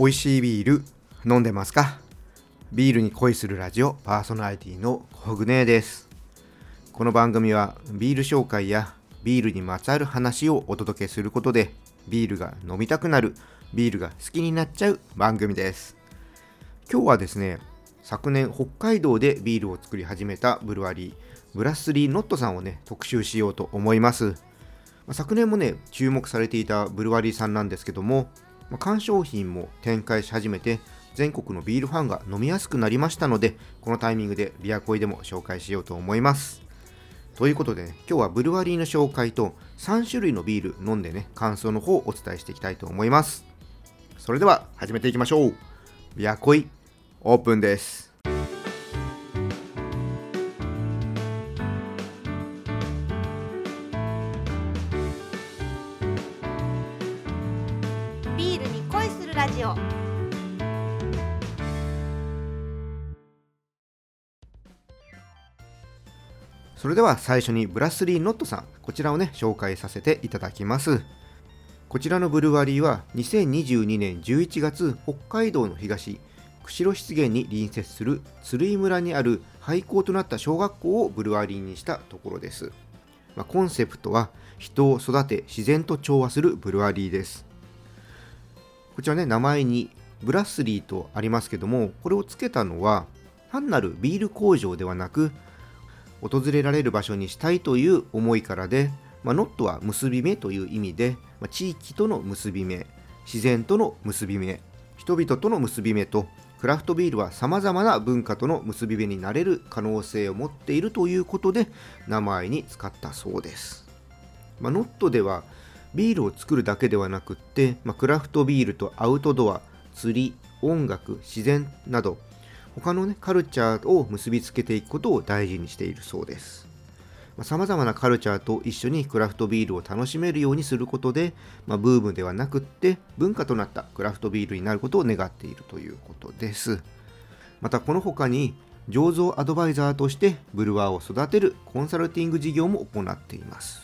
美味しいビール飲んでますか？ビールに恋するラジオパーソナリティのコグネです。この番組はビール紹介やビールにまつわる話をお届けすることでビールが飲みたくなるビールが好きになっちゃう番組です。今日はですね昨年北海道でビールを作り始めたブルワリーブラスリーノットさんをね特集しようと思います。昨年もね注目されていたブルワリーさんなんですけどもま缶商品も展開し始めて全国のビールファンが飲みやすくなりましたのでこのタイミングでビアコイでも紹介しようと思います。ということでね今日はブルワリーの紹介と3種類のビール飲んでね感想の方をお伝えしていきたいと思います。それでは始めていきましょう。ビアコイオープンです。ジオそれでは最初にブラスリーノットさんこちらをね紹介させていただきます。こちらのブルワリーは2022年11月北海道の東釧路湿原に隣接する鶴居村にある廃校となった小学校をブルワリーにしたところです、まあ、コンセプトは人を育て自然と調和するブルワリーです。こちらね名前にブラスリーとありますけどもこれをつけたのは単なるビール工場ではなく訪れられる場所にしたいという思いからで、まあ、ノットは結び目という意味で、まあ、地域との結び目自然との結び目人々との結び目とクラフトビールはさまざまな文化との結び目になれる可能性を持っているということで名前に使ったそうです、まあ、ノットではビールを作るだけではなくって、まあ、クラフトビールとアウトドア釣り音楽自然など他のねカルチャーを結びつけていくことを大事にしているそうです。さまざ、まなカルチャーと一緒にクラフトビールを楽しめるようにすることで、まあ、ブームではなくって文化となったクラフトビールになることを願っているということです。またこの他に醸造アドバイザーとしてブルワーを育てるコンサルティング事業も行っています。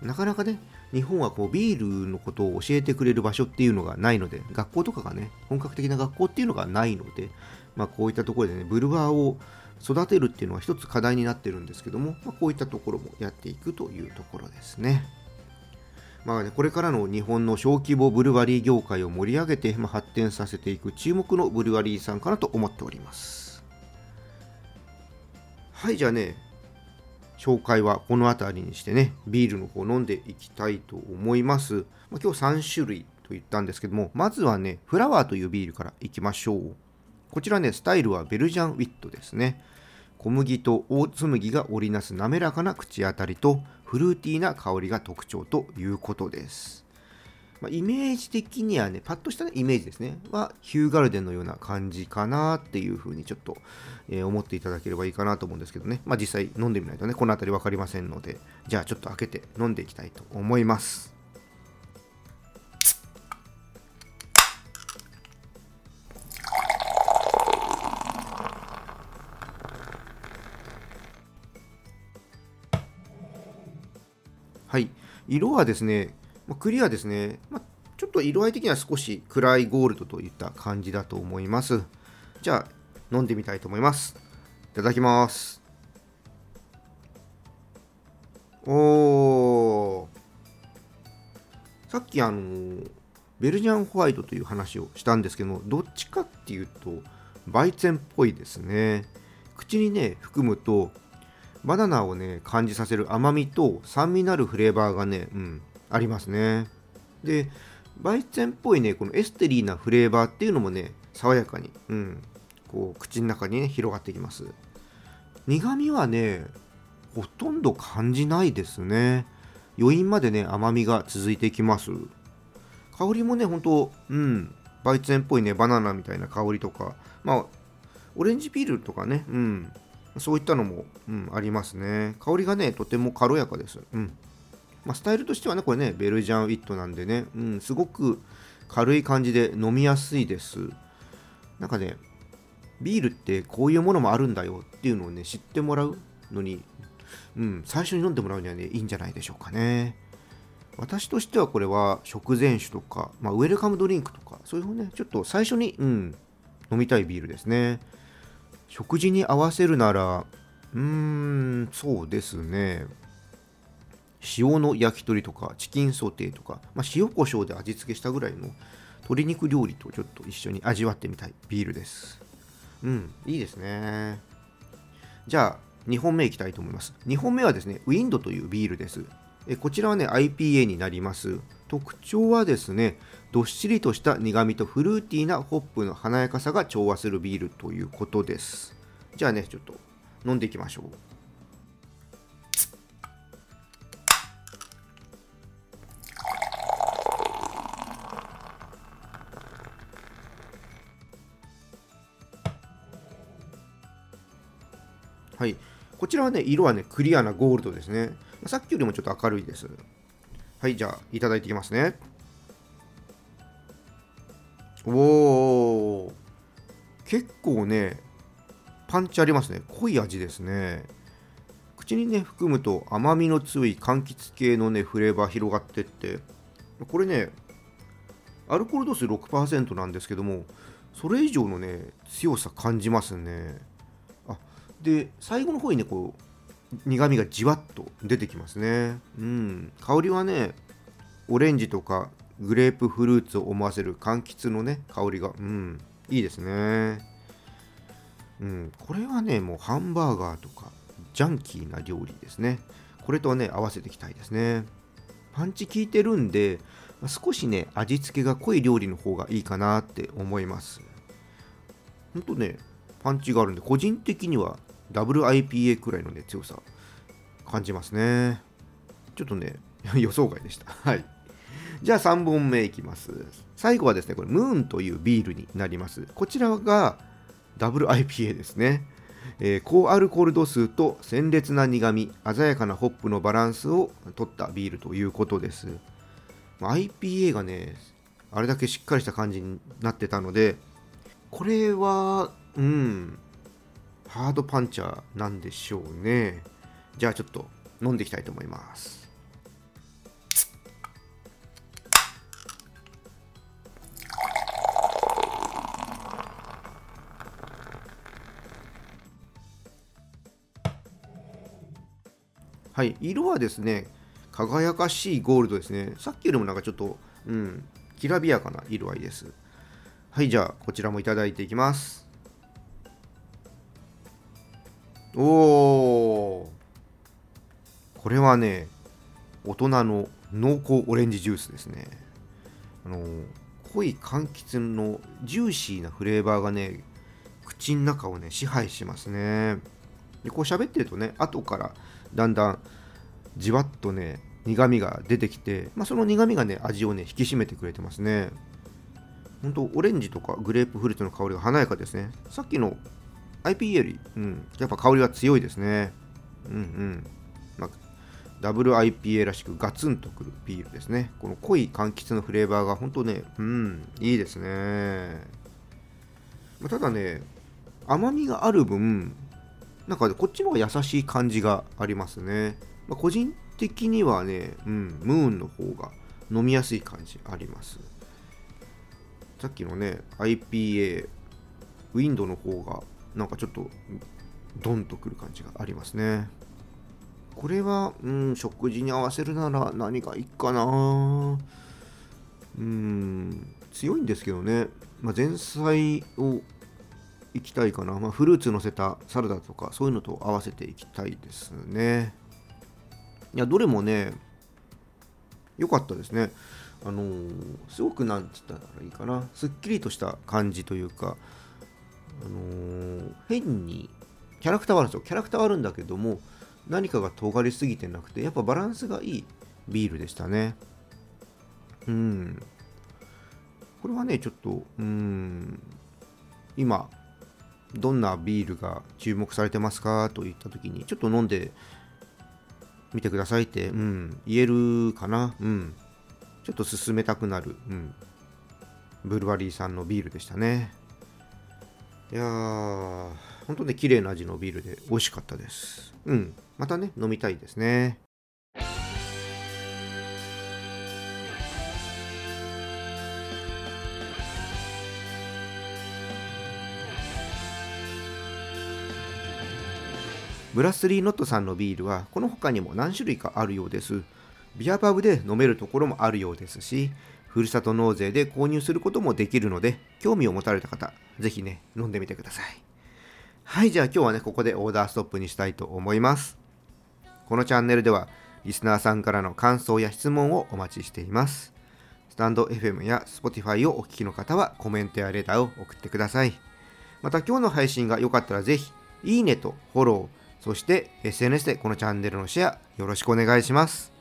なかなかね日本はこうビールのことを教えてくれる場所っていうのがないので学校とかがね本格的な学校っていうのがないので、まあ、こういったところでねブルワーを育てるっていうのは一つ課題になってるんですけども、まあ、こういったところもやっていくというところですね。まあね、これからの日本の小規模ブルワリー業界を盛り上げて、まあ、発展させていく注目のブルワリーさんかなと思っております。はい、じゃあね、紹介はこの辺りにしてね、ビールの方飲んでいきたいと思います。まあ、今日3種類と言ったんですけども、まずはね、フラワーというビールからいきましょう。こちらね、スタイルはベルジャンウィットですね。小麦と大麦が織りなす滑らかな口当たりとフルーティーな香りが特徴ということです。まあ、イメージ的にはね、パッとした、ね、イメージですね、はヒューガルデンのような感じかなっていうふうにちょっと、えー思っていただければいいかなと思うんですけどね、まあ、実際飲んでみないとね、この辺り分かりませんので、じゃあちょっと開けて飲んでいきたいと思います。はい、色はですね、まあクリアですね、ちょっと色合い的には少し暗いゴールドといった感じだと思います。じゃあ、飲んでみたいと思います。いただきます。おー、さっきあの、ベルジャンホワイトという話をしたんですけども、どっちかっていうと、バイツェンっぽいですね。口にね、含むと、バナナをね感じさせる甘みと酸味のあるフレーバーがね、うん、ありますねでバイツェンっぽいねこのエステリーなフレーバーっていうのもね爽やかに、うん、こう口の中にね広がってきます苦味はねほとんど感じないですね余韻までね甘みが続いていきます香りもねほんとうんバイツェンっぽいねバナナみたいな香りとかまあオレンジピールとかねうんそういったのも、うん、ありますね。香りがね、とても軽やかです。うん。まあ、スタイルとしてはね、これね、ベルジャンウィットなんでね、うん、すごく軽い感じで飲みやすいです。なんかね、ビールってこういうものもあるんだよっていうのをね、知ってもらうのに、うん、最初に飲んでもらうにはね、いいんじゃないでしょうかね。私としてはこれは食前酒とか、まあ、ウェルカムドリンクとかそういうねちょっと最初に、うん、飲みたいビールですね食事に合わせるならうーんそうですね塩の焼き鳥とかチキンソテーとか、まあ、塩コショウで味付けしたぐらいの鶏肉料理とちょっと一緒に味わってみたい。ビールです。うんいいですね。じゃあ2本目いきたいと思います。2本目はですねウィンドというビールです。えこちらはね IPA になります。特徴はですねどっしりとした苦みとフルーティーなホップの華やかさが調和するビールということです。じゃあねちょっと飲んでいきましょう。はい。こちらはね色はねクリアなゴールドですね。さっきよりもちょっと明るいです。はいじゃあいただいていきますね。おお結構ねパンチありますね。濃い味ですね。口にね含むと甘みの強い柑橘系のねフレーバー広がってって。これねアルコール度数6%なんですけどもそれ以上のね強さ感じますね。で最後の方にねこう苦みがじわっと出てきますね。うん。香りはねオレンジとかグレープフルーツを思わせる柑橘のね香りがうん。いいですね。うん。これはねもうハンバーガーとかジャンキーな料理ですね。これとはね合わせていきたいですね。パンチ効いてるんで少しね味付けが濃い料理の方がいいかなって思います。ほんとねパンチがあるんで個人的にはダブル IPA くらいのね強さ感じますね。ちょっとね 予想外でした。はい。じゃあ3本目いきます。最後はですねこれムーンというビールになります。こちらがダブル IPA ですね。えー、高アルコール度数と鮮烈な苦み鮮やかなホップのバランスを取ったビールということです。IPA がねあれだけしっかりした感じになってたのでこれはうん。ハードパンチャーなんでしょうねじゃあちょっと飲んでいきたいと思いますはい、色はですね、輝かしいゴールドですね。さっきよりもなんかちょっと、うん、きらびやかな色合いです。はい、じゃあ、こちらもいただいていきます。おー、これはね、大人の濃厚オレンジジュースですね。あの濃い柑橘のジューシーなフレーバーがね、口の中をね、支配しますね。で、こう喋ってるとね、後からだんだんじわっとね苦みが出てきて、まあ、その苦みがね味をね引き締めてくれてますねほんとオレンジとかグレープフルーツの香りが華やかですねさっきの IPA より、うん、やっぱ香りは強いですねうんうんまあ、ダブル IPA らしくガツンとくるビールですねこの濃い柑橘のフレーバーが本当ねうんいいですね、まあ、ただね甘みがある分なんかこっちの方が優しい感じがありますね。まあ、個人的にはね、うん、ムーンの方が飲みやすい感じあります。さっきのね、IPA、ウィンドの方がなんかちょっとドンとくる感じがありますね。これは、うん、食事に合わせるなら何がいいかな。うん、強いんですけどね、まあ、前菜をいきたいかな、まあ、フルーツのせたサラダとかそういうのと合わせていきたいですね。いやどれもね良かったですね。あのー、すごくなんつったらいいかな。すっきりとした感じというかあのー、変にキャラクターはあるんですよ。キャラクターはあるんだけども何かが尖りすぎてなくてやっぱバランスがいいビールでしたね。うん。これはねちょっとうん。今どんなビールが注目されてますかといった時にちょっと飲んでみてくださいって、うん、言えるかな、うん、ちょっと進めたくなる、うん、ブルワリーさんのビールでしたね。いやー、ほんね、綺麗な味のビールで美味しかったです。うん。またね、飲みたいですね。ブラスリーノットさんのビールはこの他にも何種類かあるようです。ビアバブで飲めるところもあるようですし、ふるさと納税で購入することもできるので興味を持たれた方ぜひね飲んでみてください。はいじゃあ今日はねここでオーダーストップにしたいと思います。このチャンネルではリスナーさんからの感想や質問をお待ちしています。スタンド FM や Spotify をお聞きの方はコメントやレターを送ってください。また今日の配信が良かったらぜひいいねとフォローそして SNS でこのチャンネルのシェアよろしくお願いします。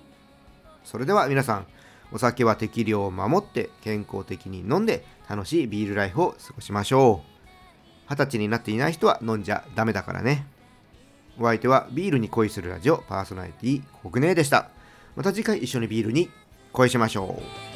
それでは皆さんお酒は適量を守って健康的に飲んで楽しいビールライフを過ごしましょう。二十歳になっていない人は飲んじゃダメだからね。お相手はビールに恋するラジオパーソナリティ国グネでした。また次回一緒にビールに恋しましょう。